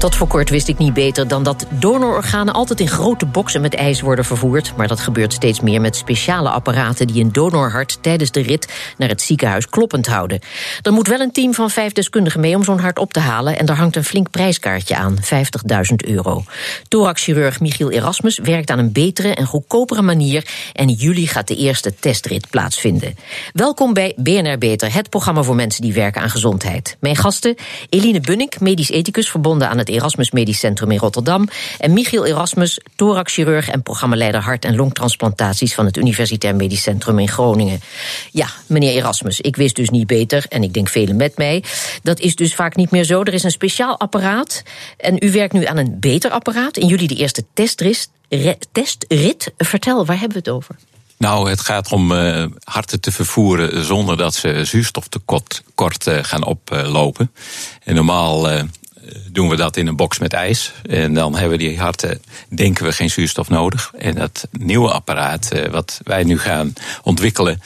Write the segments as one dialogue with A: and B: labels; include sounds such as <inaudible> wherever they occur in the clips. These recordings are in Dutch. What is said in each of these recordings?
A: Tot voor kort wist ik niet beter dan dat donororganen altijd in grote boksen met ijs worden vervoerd. Maar dat gebeurt steeds meer met speciale apparaten die een donorhart tijdens de rit naar het ziekenhuis kloppend houden. Er moet wel een team van vijf deskundigen mee om zo'n hart op te halen. En daar hangt een flink prijskaartje aan, 50.000 euro. Thoraxchirurg Michiel Erasmus werkt aan een betere en goedkopere manier. En in juli gaat de eerste testrit plaatsvinden. Welkom bij BNR Beter, het programma voor mensen die werken aan gezondheid. Mijn gasten, Eline Bunnik, medisch ethicus verbonden aan het Erasmus Medisch Centrum in Rotterdam. En Michiel Erasmus, thoraxchirurg en programmaleider hart- en longtransplantaties van het Universitair Medisch Centrum in Groningen. Ja, meneer Erasmus, ik wist dus niet beter, en ik denk velen met mij. Dat is dus vaak niet meer zo. Er is een speciaal apparaat. En u werkt nu aan een beter apparaat. In jullie de eerste testrit. testrit. Vertel, waar hebben we het over?
B: Nou, het gaat om uh, harten te vervoeren zonder dat ze zuurstoftekort kort, uh, gaan oplopen. en normaal uh, doen we dat in een box met ijs. En dan hebben die harten, denken we, geen zuurstof nodig. En dat nieuwe apparaat wat wij nu gaan ontwikkelen.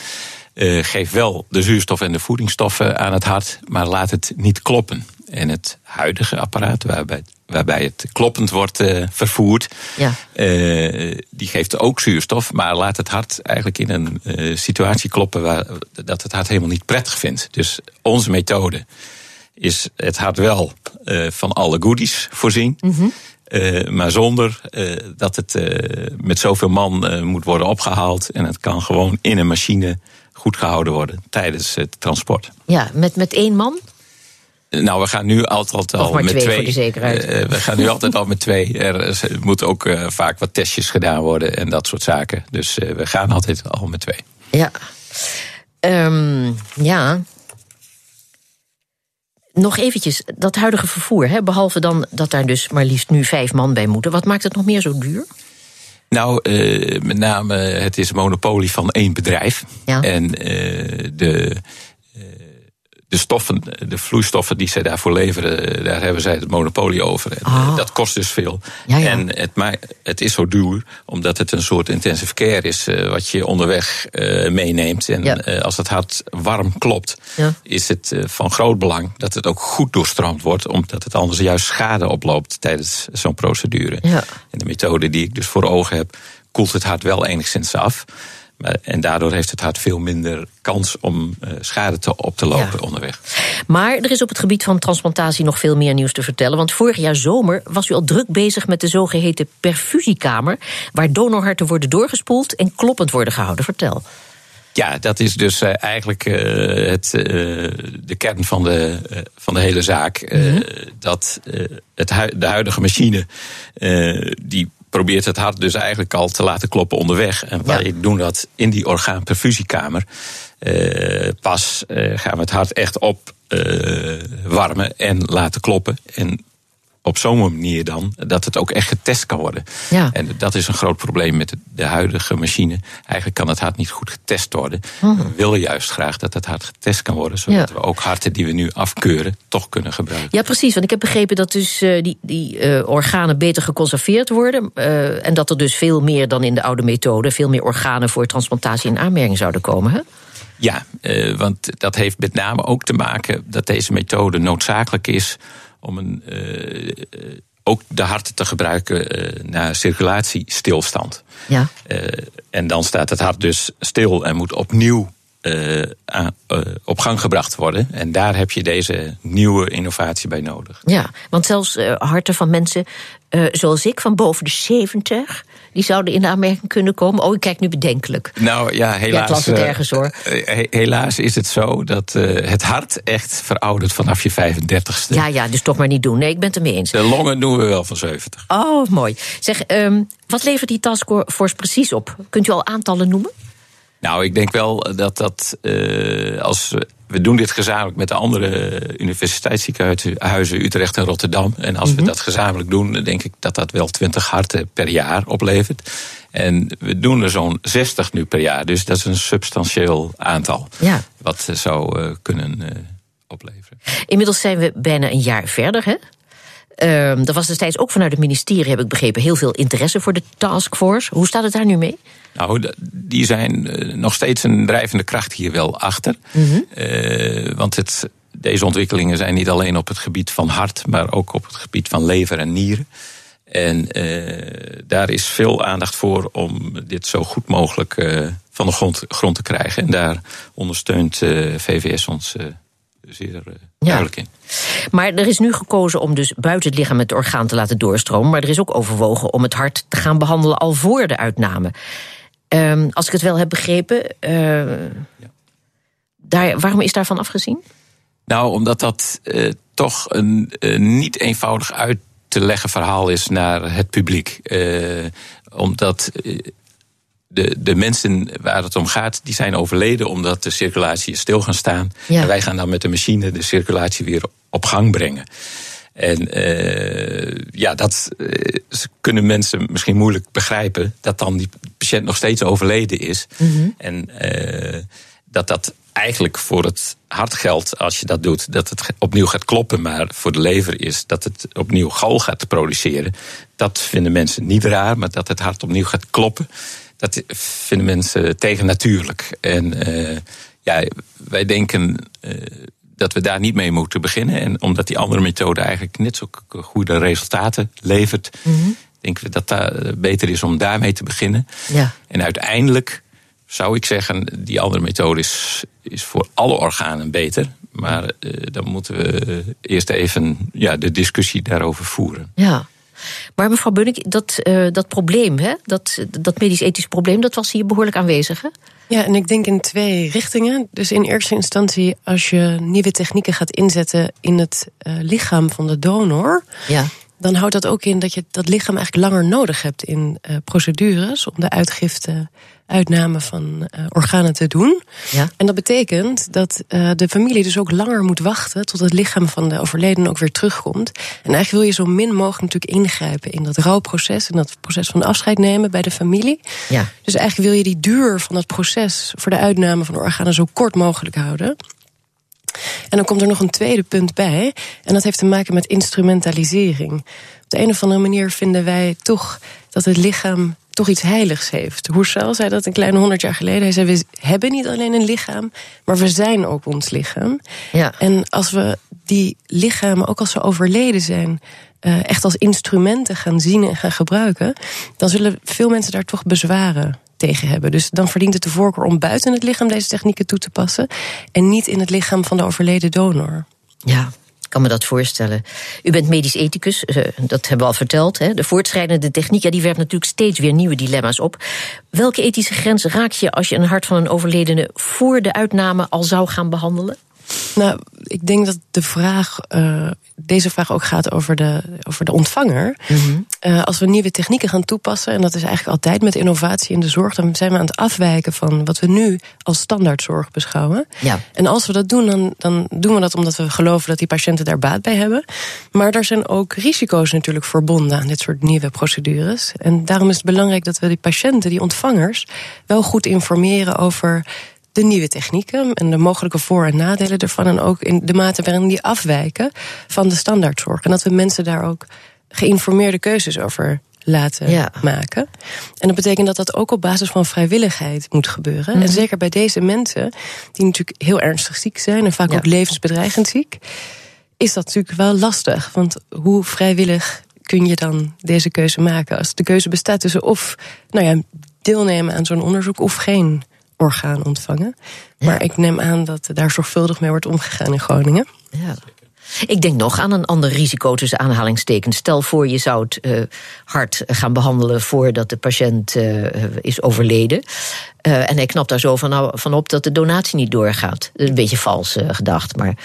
B: geeft wel de zuurstof en de voedingsstoffen aan het hart, maar laat het niet kloppen. En het huidige apparaat, waarbij, waarbij het kloppend wordt uh, vervoerd, ja. uh, die geeft ook zuurstof, maar laat het hart eigenlijk in een situatie kloppen waar dat het hart helemaal niet prettig vindt. Dus onze methode is het hart wel van alle goodies voorzien. Mm -hmm. Uh, maar zonder uh, dat het met zoveel man moet worden opgehaald. En het kan gewoon in een machine goed gehouden worden tijdens het transport.
A: Ja, met, met één man?
B: Nou, we gaan nu altijd al met twee.
A: Voor de zekerheid.
B: We gaan nu altijd al met twee. Er moet ook vaak wat testjes gedaan worden en dat soort zaken. Dus we gaan altijd al met twee.
A: Ja. Um, ja. Nog eventjes, dat huidige vervoer, hè, behalve dan dat daar dus maar liefst nu vijf man bij moeten. Wat maakt het nog meer zo duur?
B: Nou, met name het is een monopolie van één bedrijf.
A: Ja.
B: En de de stoffen, de vloeistoffen die zij daarvoor leveren, daar hebben zij het monopolie over. En oh. Dat kost dus veel.
A: Ja, ja.
B: En het, maar het is zo duur, omdat het een soort intensive care is, uh, wat je onderweg uh, meeneemt. En ja. uh, als het hart warm klopt, is het van groot belang dat het ook goed doorstroomd wordt, omdat het anders juist schade oploopt tijdens zo'n procedure. En de methode die ik dus voor ogen heb, koelt het hart wel enigszins af. En daardoor heeft het hart veel minder kans om schade te, op te lopen ja. onderweg.
A: Maar er is op het gebied van transplantatie nog veel meer nieuws te vertellen. Want vorig jaar zomer was u al druk bezig met de zogeheten perfusiekamer. Waar donorharten worden doorgespoeld en kloppend worden gehouden. Vertel.
B: Ja, dat is dus uh, eigenlijk uh, het, de kern van de, van de hele zaak. Mm -hmm. dat het de huidige machine, die probeert het hart dus eigenlijk al te laten kloppen onderweg. En wij ja. doen dat in die orgaanperfusiekamer. Uh, pas uh, gaan we het hart echt op uh, warmen en laten kloppen. En op zo'n manier dan dat het ook echt getest kan worden.
A: Ja.
B: En dat is een groot probleem met de huidige machine. Eigenlijk kan het hart niet goed getest worden. Oh. We willen juist graag dat het hart getest kan worden, zodat ja. we ook harten die we nu afkeuren toch kunnen gebruiken.
A: Ja, precies. Want ik heb begrepen dat dus uh, die, die uh, organen beter geconserveerd worden. Uh, en dat er dus veel meer dan in de oude methode, veel meer organen voor transplantatie in aanmerking zouden komen. Hè?
B: Ja, want dat heeft met name ook te maken dat deze methode noodzakelijk is om een, uh, ook de harten te gebruiken uh, naar circulatiestilstand.
A: Ja.
B: en dan staat het hart dus stil en moet opnieuw aan, op gang gebracht worden. En daar heb je deze nieuwe innovatie bij nodig.
A: Ja, want zelfs harten van mensen zoals ik, van boven de 70 die zouden in de aanmerking kunnen komen? Oh, ik kijk nu bedenkelijk.
B: Nou ja, helaas.
A: Ja, het ergens hoor.
B: Helaas is het zo dat het hart echt veroudert vanaf je 35ste.
A: Ja, ja, dus toch maar niet doen. Nee, ik ben het ermee eens.
B: De longen doen we wel van 70.
A: Oh, mooi. Zeg, um, wat levert die taskforce precies op? Kunt u al aantallen noemen?
B: Nou, ik denk wel dat dat uh, als we doen dit gezamenlijk met de andere universiteitsziekenhuizen Utrecht en Rotterdam. En als mm -hmm. we dat gezamenlijk doen, dan denk ik dat dat wel 20 harten per jaar oplevert. En we doen er zo'n 60 nu per jaar. Dus dat is een substantieel aantal.
A: Ja.
B: Wat zou uh, kunnen uh, opleveren.
A: Inmiddels zijn we bijna een jaar verder, hè? Uh, er was destijds ook vanuit het ministerie, heb ik begrepen, heel veel interesse voor de taskforce. Hoe staat het daar nu mee?
B: Nou, die zijn eh, nog steeds een drijvende kracht hier wel achter. Mm want het, deze ontwikkelingen zijn niet alleen op het gebied van hart, maar ook op het gebied van lever en nieren. En uh, daar is veel aandacht voor om dit zo goed mogelijk uh, van de grond, grond, te krijgen. En daar ondersteunt VVS ons zeer duidelijk in.
A: Maar er is nu gekozen om dus buiten het lichaam het orgaan te laten doorstromen. Maar er is ook overwogen om het hart te gaan behandelen al voor de uitname. Ehm, als ik het wel heb begrepen, ja. daar, waarom is daarvan afgezien?
B: Nou, omdat dat toch een niet eenvoudig uit te leggen verhaal is naar het publiek. Omdat eh, de, de mensen waar het om gaat, die zijn overleden omdat de circulatie is stil gaan staan. Ja. En wij gaan dan met de machine de circulatie weer op gang brengen. En uh, ja, dat uh, kunnen mensen misschien moeilijk begrijpen. Dat dan die patiënt nog steeds overleden is. Mm -hmm. En uh, dat dat eigenlijk voor het hart geldt als je dat doet, dat het opnieuw gaat kloppen. Maar voor de lever is dat het opnieuw gal gaat produceren. Dat vinden mensen niet raar, maar dat het hart opnieuw gaat kloppen, dat vinden mensen tegennatuurlijk. En uh, ja, wij denken uh, dat we daar niet mee moeten beginnen. En omdat die andere methode eigenlijk net zo goede resultaten levert, mm -hmm. denken we dat het beter is om daarmee te beginnen. Ja. En uiteindelijk zou ik zeggen, die andere methode is, is voor alle organen beter. Maar uh, dan moeten we eerst even ja, de discussie daarover voeren.
A: Ja. Maar mevrouw Bunnik, dat, uh, dat probleem, hè, dat, dat medisch-ethisch probleem, dat was hier behoorlijk aanwezig. Hè?
C: Ja, en ik denk in twee richtingen. Dus in eerste instantie, als je nieuwe technieken gaat inzetten in het uh, lichaam van de donor. Ja dan houdt dat ook in dat je dat lichaam eigenlijk langer nodig hebt in uh, procedures om de uitgifte, uitname van uh, organen te doen. Ja. En dat betekent dat uh, de familie dus ook langer moet wachten tot het lichaam van de overledene ook weer terugkomt. En eigenlijk wil je zo min mogelijk natuurlijk ingrijpen in dat rouwproces en dat proces van afscheid nemen bij de familie. Ja. Dus eigenlijk wil je die duur van dat proces voor de uitname van organen zo kort mogelijk houden. En dan komt er nog een tweede punt bij. En dat heeft te maken met instrumentalisering. Op de een of andere manier vinden wij toch dat het lichaam toch iets heiligs heeft. Hoersel zei dat een kleine honderd jaar geleden. Hij zei, we hebben niet alleen een lichaam, maar we zijn ook ons lichaam. Ja. En als we die lichamen, ook als ze overleden zijn... Uh, echt als instrumenten gaan zien en gaan gebruiken... dan zullen veel mensen daar toch bezwaren tegen hebben. Dus dan verdient het de voorkeur om buiten het lichaam deze technieken toe te passen... en niet in het lichaam van de overleden donor.
A: Ja, ik kan me dat voorstellen. U bent medisch ethicus, eh, dat hebben we al verteld. Hè? De voortschrijdende techniek ja, die werpt natuurlijk steeds weer nieuwe dilemma's op. Welke ethische grens raak je als je een hart van een overledene... voor de uitname al zou gaan behandelen?
C: Nou, ik denk dat de vraag, uh, deze vraag ook gaat over de, over de ontvanger. Mm -hmm. uh, als we nieuwe technieken gaan toepassen, en dat is eigenlijk altijd met innovatie in de zorg, dan zijn we aan het afwijken van wat we nu als standaardzorg beschouwen. Ja. En als we dat doen, dan, dan doen we dat omdat we geloven dat die patiënten daar baat bij hebben. Maar daar zijn ook risico's natuurlijk verbonden aan dit soort nieuwe procedures. En daarom is het belangrijk dat we die patiënten, die ontvangers, wel goed informeren over de nieuwe technieken en de mogelijke voor- en nadelen ervan. En ook in de mate waarin die afwijken van de standaardzorg. En dat we mensen daar ook geïnformeerde keuzes over laten ja. maken. En dat betekent dat dat ook op basis van vrijwilligheid moet gebeuren. Mm. En zeker bij deze mensen, die natuurlijk heel ernstig ziek zijn en vaak ja. ook levensbedreigend ziek, is dat natuurlijk wel lastig. Want hoe vrijwillig kun je dan deze keuze maken? Als de keuze bestaat tussen of nou ja, deelnemen aan zo'n onderzoek of geen orgaan ontvangen. Ja. Maar ik neem aan dat daar zorgvuldig mee wordt omgegaan in Groningen.
A: Ja. Ik denk nog aan een ander risico tussen aanhalingstekens. Stel voor je zou het uh, hart gaan behandelen voordat de patiënt uh, is overleden. Uh, en hij knapt daar zo van, nou, van op dat de donatie niet doorgaat. Een beetje vals gedacht, maar...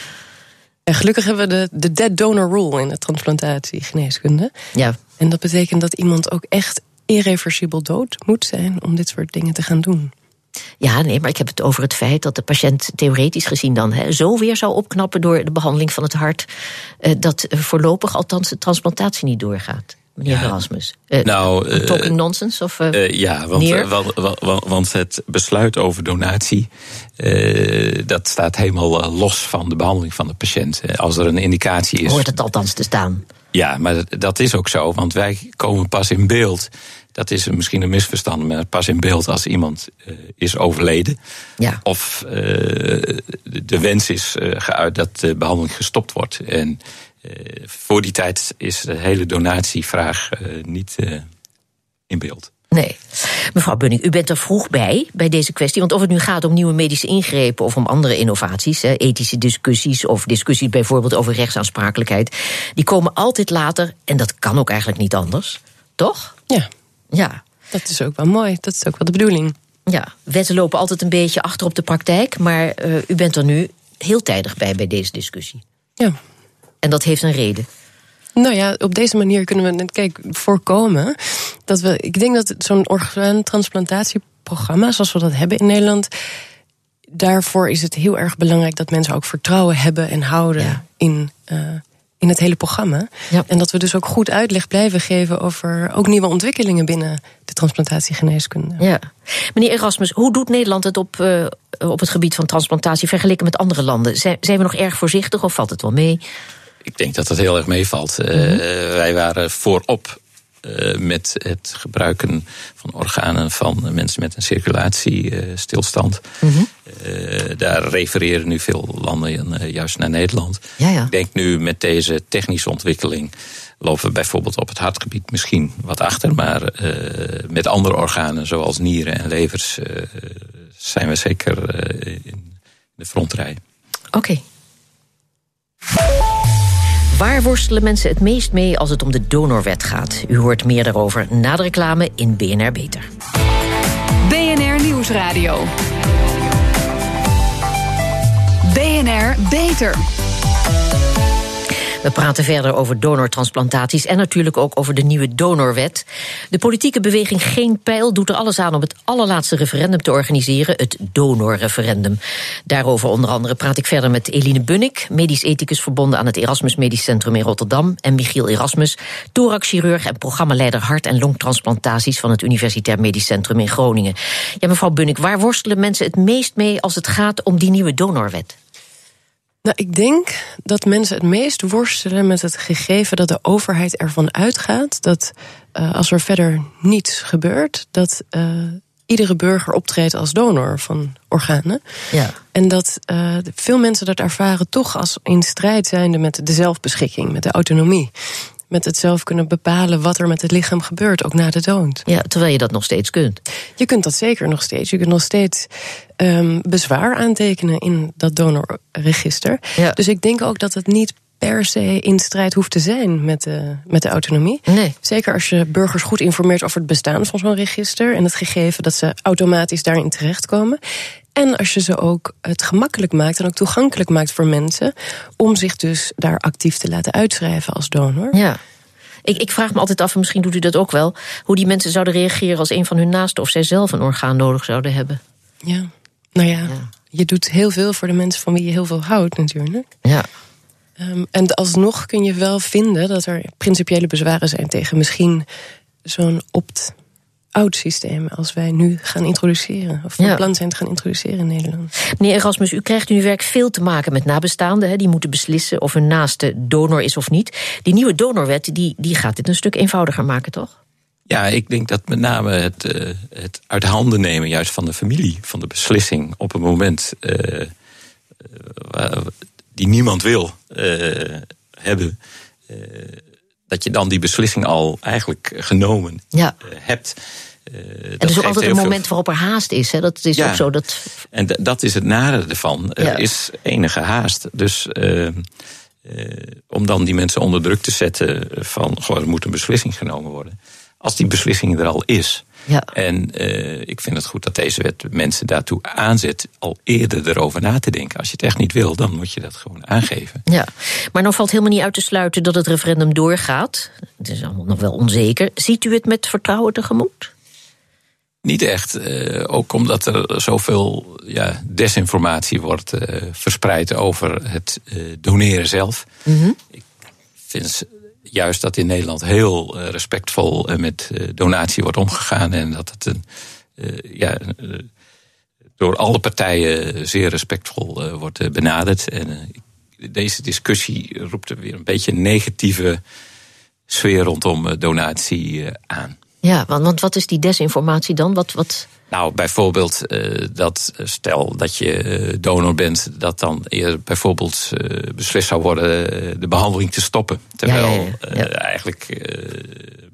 C: En gelukkig hebben we de, de dead donor rule in de transplantatiegeneeskunde. Ja. En dat betekent dat iemand ook echt irreversibel dood moet zijn om dit soort dingen te gaan doen.
A: Ja, nee, maar ik heb het over het feit dat de patiënt theoretisch gezien dan hè, zo weer zou opknappen door de behandeling van het hart, eh, dat voorlopig althans de transplantatie niet doorgaat. meneer Erasmus?
B: Uh, nou,
A: talking nonsense? Of,
B: ja, want, want, want, het besluit over donatie... dat staat helemaal los van de behandeling van de patiënt. Als er een indicatie is...
A: Hoort het althans te staan?
B: Ja, maar dat is ook zo, want wij komen pas in beeld. Dat is misschien een misverstand, maar pas in beeld als iemand uh, is overleden. Ja. Of uh, de wens is uh, geuit dat de behandeling gestopt wordt. En voor die tijd is de hele donatievraag niet in beeld.
A: Nee. Mevrouw Bunning, u bent er vroeg bij, bij deze kwestie. Want of het nu gaat om nieuwe medische ingrepen of om andere innovaties, ethische discussies of discussies bijvoorbeeld over rechtsaansprakelijkheid, die komen altijd later en dat kan ook eigenlijk niet anders. Toch?
C: Ja. Ja. Dat is ook wel mooi. Dat is ook wel de bedoeling.
A: Ja, wetten lopen altijd een beetje achter op de praktijk, maar uh, u bent er nu heel tijdig bij bij deze discussie.
C: Ja.
A: En dat heeft een reden.
C: Nou ja, op deze manier kunnen we kijk, voorkomen dat we. Ik denk dat zo'n orgaantransplantatieprogramma, zoals we dat hebben in Nederland, daarvoor is het heel erg belangrijk dat mensen ook vertrouwen hebben en houden in. Uh, in het hele programma. Ja. En dat we dus ook goed uitleg blijven geven over ook nieuwe ontwikkelingen binnen de transplantatiegeneeskunde.
A: Ja. Meneer Erasmus, hoe doet Nederland het op, uh, op het gebied van transplantatie vergeleken met andere landen? Zijn, zijn we nog erg voorzichtig of valt het wel mee?
B: Ik denk dat het heel erg meevalt. Mm -hmm. uh, wij waren voorop uh, met het gebruiken van organen van mensen met een circulatiestilstand. Mm -hmm. uh, daar refereren nu veel landen juist naar Nederland. Ja, ja. Ik denk nu met deze technische ontwikkeling lopen we bijvoorbeeld op het hartgebied misschien wat achter, maar met andere organen zoals nieren en levers zijn we zeker in de frontrij.
A: Oké. Okay. Waar worstelen mensen het meest mee als het om de donorwet gaat? U hoort meer daarover na de reclame in BNR Beter.
D: BNR Nieuwsradio. BNR Beter.
A: We praten verder over donortransplantaties en natuurlijk ook over de nieuwe donorwet. De politieke beweging Geen Pijl doet er alles aan om het allerlaatste referendum te organiseren, het donorreferendum. Daarover onder andere praat ik verder met Eline Bunnik, medisch ethicus verbonden aan het Erasmus Medisch Centrum in Rotterdam, en Michiel Erasmus, thoraxchirurg en programmaleider hart- en longtransplantaties van het Universitair Medisch Centrum in Groningen. Ja, mevrouw Bunnik, waar worstelen mensen het meest mee als het gaat om die nieuwe donorwet?
C: Nou, ik denk dat mensen het meest worstelen met het gegeven dat de overheid ervan uitgaat dat uh, als er verder niets gebeurt, dat uh, iedere burger optreedt als donor van organen. Ja. En dat uh, veel mensen dat ervaren toch als in strijd zijnde met de zelfbeschikking, met de autonomie met het zelf kunnen bepalen wat er met het lichaam gebeurt, ook na de dood.
A: Ja, terwijl je dat nog steeds kunt.
C: Je kunt dat zeker nog steeds. Je kunt nog steeds um, bezwaar aantekenen in dat donorregister. Ja. Dus ik denk ook dat het niet per se in strijd hoeft te zijn met de, met de autonomie.
A: Nee.
C: Zeker als je burgers goed informeert over het bestaan van zo'n register en het gegeven dat ze automatisch daarin terechtkomen. En als je ze ook het gemakkelijk maakt en ook toegankelijk maakt voor mensen om zich dus daar actief te laten uitschrijven als donor.
A: Ja. Ik, ik vraag me altijd af, en misschien doet u dat ook wel, hoe die mensen zouden reageren als een van hun naasten of zij zelf een orgaan nodig zouden hebben.
C: Ja, nou ja, ja. je doet heel veel voor de mensen van wie je heel veel houdt natuurlijk.
A: Ja.
C: Um, en alsnog kun je wel vinden dat er principiële bezwaren zijn tegen misschien zo'n opt oud systeem als wij nu gaan introduceren. Of van ja. plan zijn te gaan introduceren in Nederland.
A: Meneer Erasmus, u krijgt in uw werk veel te maken met nabestaanden. Hè, die moeten beslissen of hun naaste donor is of niet. Die nieuwe donorwet die, die gaat dit een stuk eenvoudiger maken, toch?
B: Ja, ik denk dat met name het, uh, het uit handen nemen juist van de familie, van de beslissing op een moment uh, uh, die niemand wil hebben dat je dan die beslissing al eigenlijk genomen ja. Uh, hebt.
A: Uh, en is ook altijd een moment waarop er haast is. Hè? Dat is ja. ook zo. Dat...
B: En dat is het nare ervan. Er ja. is enige haast. Dus uh, om dan die mensen onder druk te zetten van goh, er moet een beslissing genomen worden. Als die beslissing er al is, ja. En uh, ik vind het goed dat deze wet mensen daartoe aanzet al eerder erover na te denken. Als je het echt niet wil, dan moet je dat gewoon aangeven.
A: Ja, maar nou valt helemaal niet uit te sluiten dat het referendum doorgaat. Het is allemaal nog wel onzeker. Ziet u het met vertrouwen tegemoet?
B: Niet echt. Uh, ook omdat er zoveel ja, desinformatie wordt uh, verspreid over het doneren zelf. Mm -hmm. Ik vind juist dat in Nederland heel respectvol met donatie wordt omgegaan. En dat het een, ja, door alle partijen zeer respectvol wordt benaderd. En deze discussie roept er weer een beetje een negatieve sfeer rondom donatie aan.
A: Ja, want, want wat is die desinformatie dan? Wat, wat...
B: Nou, bijvoorbeeld uh, dat stel dat je eh, donor bent, dat dan eerder bijvoorbeeld uh, beslist zou worden de behandeling te stoppen. Terwijl ja, eigenlijk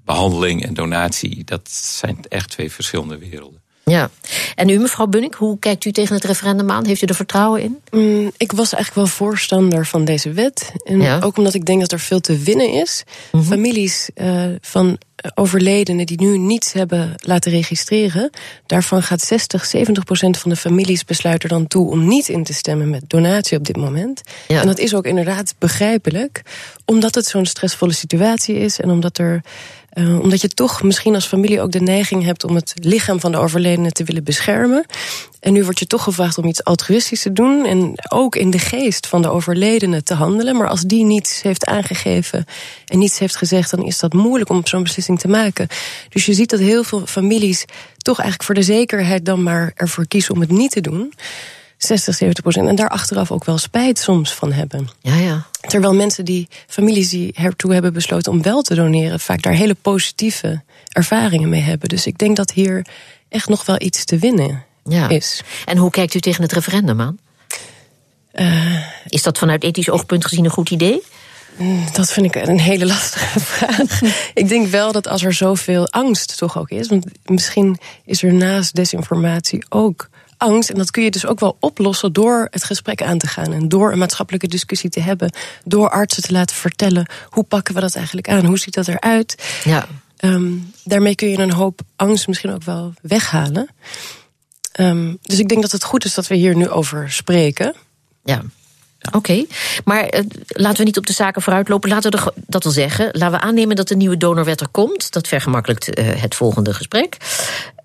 B: behandeling en donatie, dat zijn echt twee verschillende werelden.
A: Ja, en u mevrouw Bunnik, hoe kijkt u tegen het referendum aan? Heeft u er vertrouwen in?
C: Mm, ik was eigenlijk wel voorstander van deze wet. En ook omdat ik denk dat er veel te winnen is. Mhm. Families uh, van overledenen die nu niets hebben laten registreren, daarvan gaat 60, 70 procent van de families besluiten dan toe om niet in te stemmen met donatie op dit moment. Ja. En dat is ook inderdaad begrijpelijk, omdat het zo'n stressvolle situatie is en omdat er uh, omdat je toch misschien als familie ook de neiging hebt om het lichaam van de overledene te willen beschermen. En nu word je toch gevraagd om iets altruïstisch te doen. En ook in de geest van de overledene te handelen. Maar als die niets heeft aangegeven en niets heeft gezegd, dan is dat moeilijk om zo'n beslissing te maken. Dus je ziet dat heel veel families toch eigenlijk voor de zekerheid dan maar ervoor kiezen om het niet te doen. 60, 70 procent. En daar achteraf ook wel spijt soms van hebben.
A: Ja, ja.
C: Terwijl mensen die, families die ertoe hebben besloten om wel te doneren, vaak daar hele positieve ervaringen mee hebben. Dus ik denk dat hier echt nog wel iets te winnen ja. is.
A: En hoe kijkt u tegen het referendum aan? Uh, is dat vanuit ethisch oogpunt gezien een goed idee?
C: Mm, dat vind ik een hele lastige <laughs> vraag. ik denk wel dat als er zoveel angst toch ook is, want misschien is er naast desinformatie ook angst. En dat kun je dus ook wel oplossen door het gesprek aan te gaan. En door een maatschappelijke discussie te hebben. Door artsen te laten vertellen. Hoe pakken we dat eigenlijk aan? Hoe ziet dat eruit? Ja. Um, daarmee kun je een hoop angst misschien ook wel weghalen. Um, dus ik denk dat het goed is dat we hier nu over spreken.
A: Ja. Oké, maar uh, laten we niet op de zaken vooruitlopen. Laten we dat wel zeggen. Laten we aannemen dat de nieuwe donorwet er komt. Dat vergemakkelijkt uh, het volgende gesprek.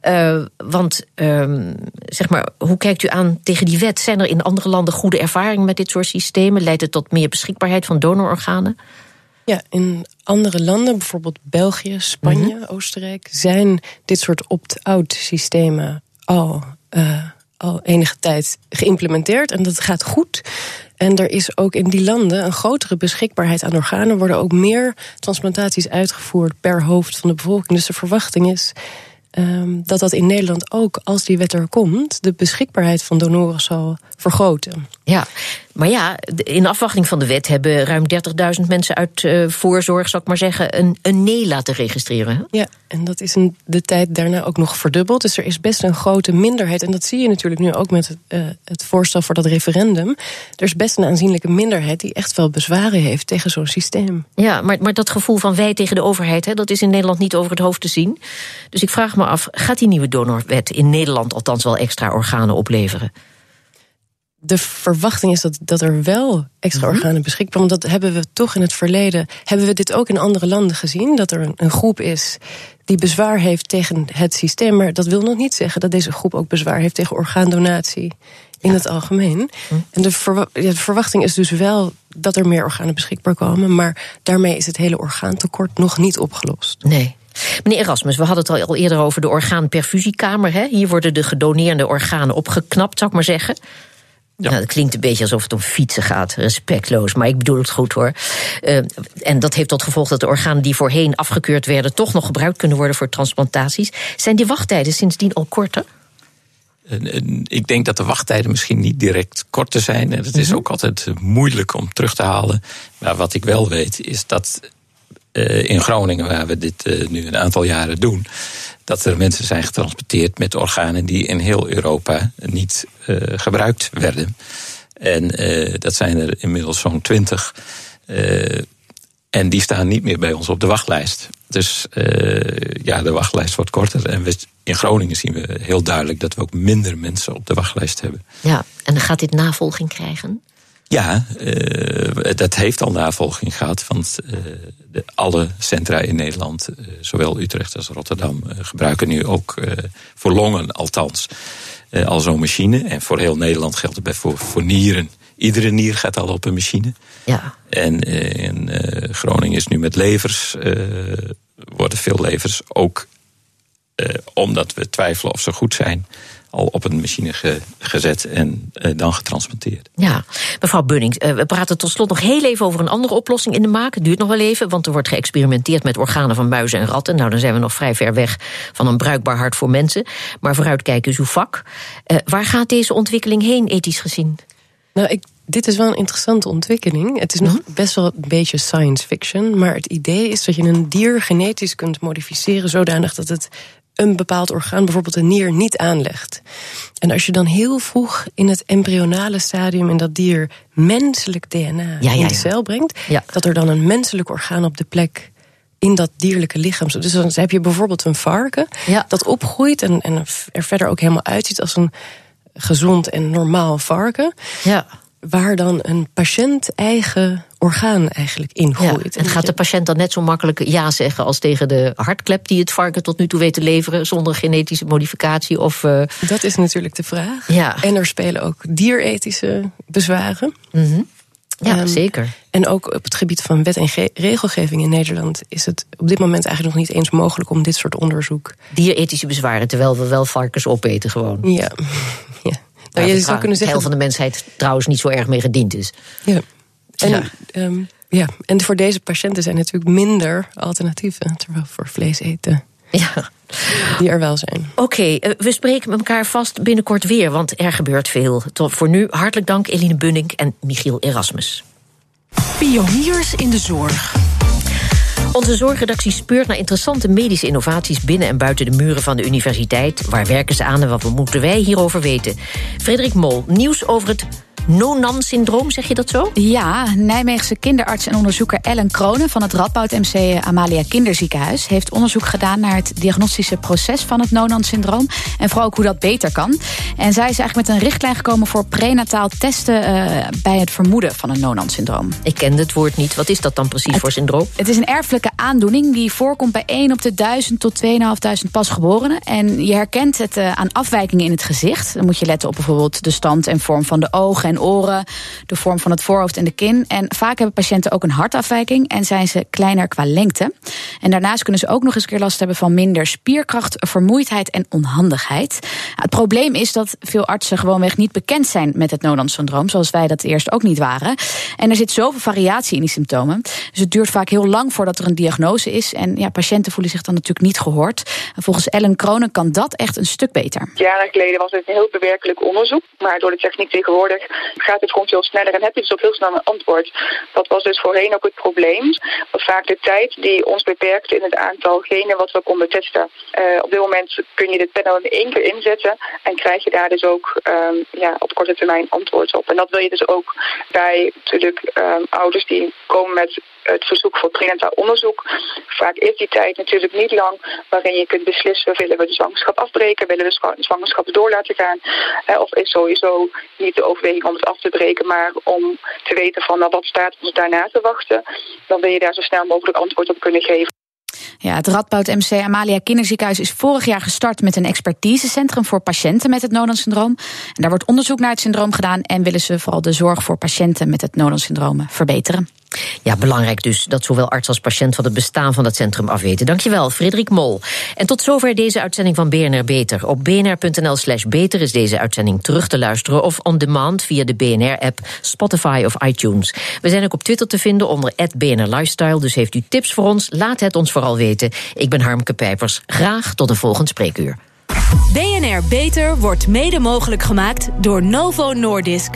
A: Uh, want ehm, zeg maar, hoe kijkt u aan tegen die wet? Zijn er in andere landen goede ervaringen met dit soort systemen? Leidt het tot meer beschikbaarheid van donororganen?
C: Ja, in andere landen, bijvoorbeeld België, Spanje, mhm. Oostenrijk, zijn dit soort opt-out systemen al, uh, al enige tijd geïmplementeerd. En dat gaat goed. En er is ook in die landen een grotere beschikbaarheid aan organen. Er worden ook meer transplantaties uitgevoerd per hoofd van de bevolking. Dus de verwachting is um, dat dat in Nederland ook, als die wet er komt, de beschikbaarheid van donoren zal vergroten.
A: Ja, maar ja, in afwachting van de wet hebben ruim 30.000 mensen uit uh, voorzorg, zal ik maar zeggen, een, een nee laten registreren.
C: Ja, en dat is de tijd daarna ook nog verdubbeld. Dus er is best een grote minderheid. En dat zie je natuurlijk nu ook met het, uh, het voorstel voor dat referendum. Er is best een aanzienlijke minderheid die echt wel bezwaren heeft tegen zo'n systeem.
A: Ja, maar, maar dat gevoel van wij tegen de overheid, hè, dat is in Nederland niet over het hoofd te zien. Dus ik vraag me af, gaat die nieuwe donorwet in Nederland althans wel extra organen opleveren?
C: De verwachting is dat, dat er wel extra mhm. organen beschikbaar Want dat hebben we toch in het verleden. Hebben we dit ook in andere landen gezien? Dat er een, een, groep is die bezwaar heeft tegen het systeem. Maar dat wil nog niet zeggen dat deze groep ook bezwaar heeft tegen orgaandonatie in het algemeen. Mhm. En de, de, verwachting is dus wel dat er meer organen beschikbaar komen. Maar daarmee is het hele orgaantekort nog niet opgelost.
A: Nee. Meneer Erasmus, we hadden het al eerder over de orgaanperfusiekamer. Hè? Hier worden de gedoneerde organen opgeknapt, zou ik maar zeggen. Ja. Nou, dat klinkt een beetje alsof het om fietsen gaat. Respectloos, maar ik bedoel het goed hoor. Uh, en dat heeft tot gevolg dat de organen die voorheen afgekeurd werden... toch nog gebruikt kunnen worden voor transplantaties. Zijn die wachttijden sindsdien al korter?
B: Ik denk dat de wachttijden misschien niet direct korter zijn. En het is mhm. ook altijd moeilijk om terug te halen. Maar wat ik wel weet is dat in Groningen, waar we dit uh, nu een aantal jaren doen, dat er mensen zijn getransporteerd met organen die in heel Europa niet uh, gebruikt werden. En dat zijn er inmiddels zo'n twintig. En die staan niet meer bij ons op de wachtlijst. Dus ja, de wachtlijst wordt korter. En we, in Groningen zien we heel duidelijk dat we ook minder mensen op de wachtlijst hebben.
A: Ja, en gaat dit navolging krijgen?
B: Ja, uh, dat heeft al navolging gehad. Want uh, de, alle centra in Nederland, uh, zowel Utrecht als Rotterdam, gebruiken nu ook voor longen althans al zo'n machine. En voor heel Nederland geldt het bij voor, voor nieren. Iedere nier gaat al op een machine. Ja. En in Groningen is nu met levers, worden veel levers ook omdat we twijfelen of ze goed zijn al op een machine gezet en uh, dan getransporteerd.
A: Ja, mevrouw Bunnings, uh, we praten tot slot nog heel even over een andere oplossing in de maak. Het duurt nog wel even, want er wordt geëxperimenteerd met organen van muizen en ratten. Nou, dan zijn we nog vrij ver weg van een bruikbaar hart voor mensen. Maar vooruitkijken is uw vak. Uh, waar gaat deze ontwikkeling heen, ethisch gezien?
C: Nou, ik, dit is wel een interessante ontwikkeling. Het is nog mhm. best wel een beetje science fiction. Maar het idee is dat je een dier genetisch kunt modificeren zodanig dat het een bepaald orgaan, bijvoorbeeld een nier, niet aanlegt. En als je dan heel vroeg in het embryonale stadium in dat dier menselijk DNA in de cel brengt, dat er dan een menselijk orgaan op de plek in dat dierlijke lichaam. Dus dan heb je bijvoorbeeld een varken dat opgroeit en, en er verder ook helemaal uitziet als een gezond en normaal varken.
A: Ja
C: waar dan een patiënt eigen orgaan eigenlijk ingroeit.
A: en gaat de patiënt dan net zo makkelijk ja zeggen als tegen de hartklep die het varken tot nu toe weet te leveren zonder genetische modificatie? Of, uh...
C: Dat is natuurlijk de vraag.
A: Ja.
C: En er spelen ook dierethische bezwaren.
A: Mm Ja, ehm, zeker.
C: En ook op het gebied van wet en regelgeving in Nederland is het op dit moment eigenlijk nog niet eens mogelijk om dit soort onderzoek.
A: Dierethische bezwaren, terwijl we wel varkens opeten gewoon.
C: Ja.
A: Nou, je zou kunnen zeggen. heel van de mensheid trouwens niet zo erg mee gediend is.
C: Ja. En, ja. Ehm, ja. en voor deze patiënten zijn natuurlijk minder alternatieven. Terwijl voor vlees eten.
A: Ja.
C: Die er wel zijn.
A: Oké, eh, we spreken met elkaar vast binnenkort weer, want er gebeurt veel. Tot voor nu hartelijk dank Eline Bunning en Michiel Erasmus.
D: Pioniers in de zorg.
A: Onze zorgredactie speurt naar interessante medische innovaties binnen en buiten de muren van de universiteit. Waar werken ze aan en wat moeten wij hierover weten? Frederik Mol, nieuws over het Nonan-syndroom, zeg je dat zo?
E: Ja, Nijmeegse kinderarts en onderzoeker Ellen Kronen van het Radboud MC Amalia Kinderziekenhuis heeft onderzoek gedaan naar het diagnostische proces van het Nonan-syndroom en vooral ook hoe dat beter kan. En zij is eigenlijk met een richtlijn gekomen voor prenataal testen uh, bij het vermoeden van een Nonan-syndroom.
A: Ik kende het woord niet. Wat is dat dan precies voor syndroom?
E: Het is een erfelijke aandoening die voorkomt bij 1 op de 1000 tot 2500 pasgeborenen. En je herkent het uh, aan afwijkingen in het gezicht. Dan moet je letten op bijvoorbeeld de stand en vorm van de ogen en oren, de vorm van het voorhoofd en de kin. En vaak hebben patiënten ook een hartafwijking en zijn ze kleiner qua lengte. En daarnaast kunnen ze ook nog eens keer last hebben van minder spierkracht, vermoeidheid en onhandigheid. Het probleem is dat veel artsen gewoonweg niet bekend zijn met het Nonan-syndroom, zoals wij dat eerst ook niet waren. En er zit zoveel variatie in die symptomen. Dus het duurt vaak heel lang voordat er een diagnose is. En ja, patiënten voelen zich dan natuurlijk niet gehoord. En volgens Ellen Kronen kan dat echt een stuk beter.
F: Jaren geleden was het een heel bewerkelijk onderzoek. Maar door de techniek tegenwoordig gaat het gewoon veel sneller en heb je dus ook heel snel een antwoord. Dat was dus voorheen ook het probleem. Vaak de tijd die ons beperkt in het aantal genen wat we konden testen. Uh, op dit moment kun je dit panel in één keer inzetten en krijg je daar dus ook um, ja, op korte termijn antwoord op. En dat wil je dus ook bij natuurlijk um, ouders die komen met het verzoek voor prenataal onderzoek. Vaak is die tijd natuurlijk niet lang waarin je kunt beslissen... willen we de zwangerschap afbreken, willen we de zwangerschap door laten gaan... of is sowieso niet de overweging om het af te breken... maar om te weten van nou, wat staat ons daarna te wachten... dan wil je daar zo snel mogelijk antwoord op kunnen geven.
E: Ja, het Radboud MC Amalia Kinderziekenhuis is vorig jaar gestart met een expertisecentrum voor patiënten met het Nodan-syndroom. En daar wordt onderzoek naar het syndroom gedaan en willen ze vooral de zorg voor patiënten met het Nodan-syndroom verbeteren.
A: Ja, belangrijk dus dat zowel arts als patiënt van het bestaan van het centrum afweten. Dankjewel, Frederik Mol. En tot zover deze uitzending van BNR Beter. Op bnr.nl slash beter is deze uitzending terug te luisteren... of on demand via de BNR-app, Spotify of iTunes. We zijn ook op Twitter te vinden onder BNR Lifestyle... dus heeft u tips voor ons, laat het ons vooral weten. Ik ben Harmke Pijpers. Graag tot een volgend spreekuur.
D: BNR Beter wordt mede mogelijk gemaakt door Novo Nordisk.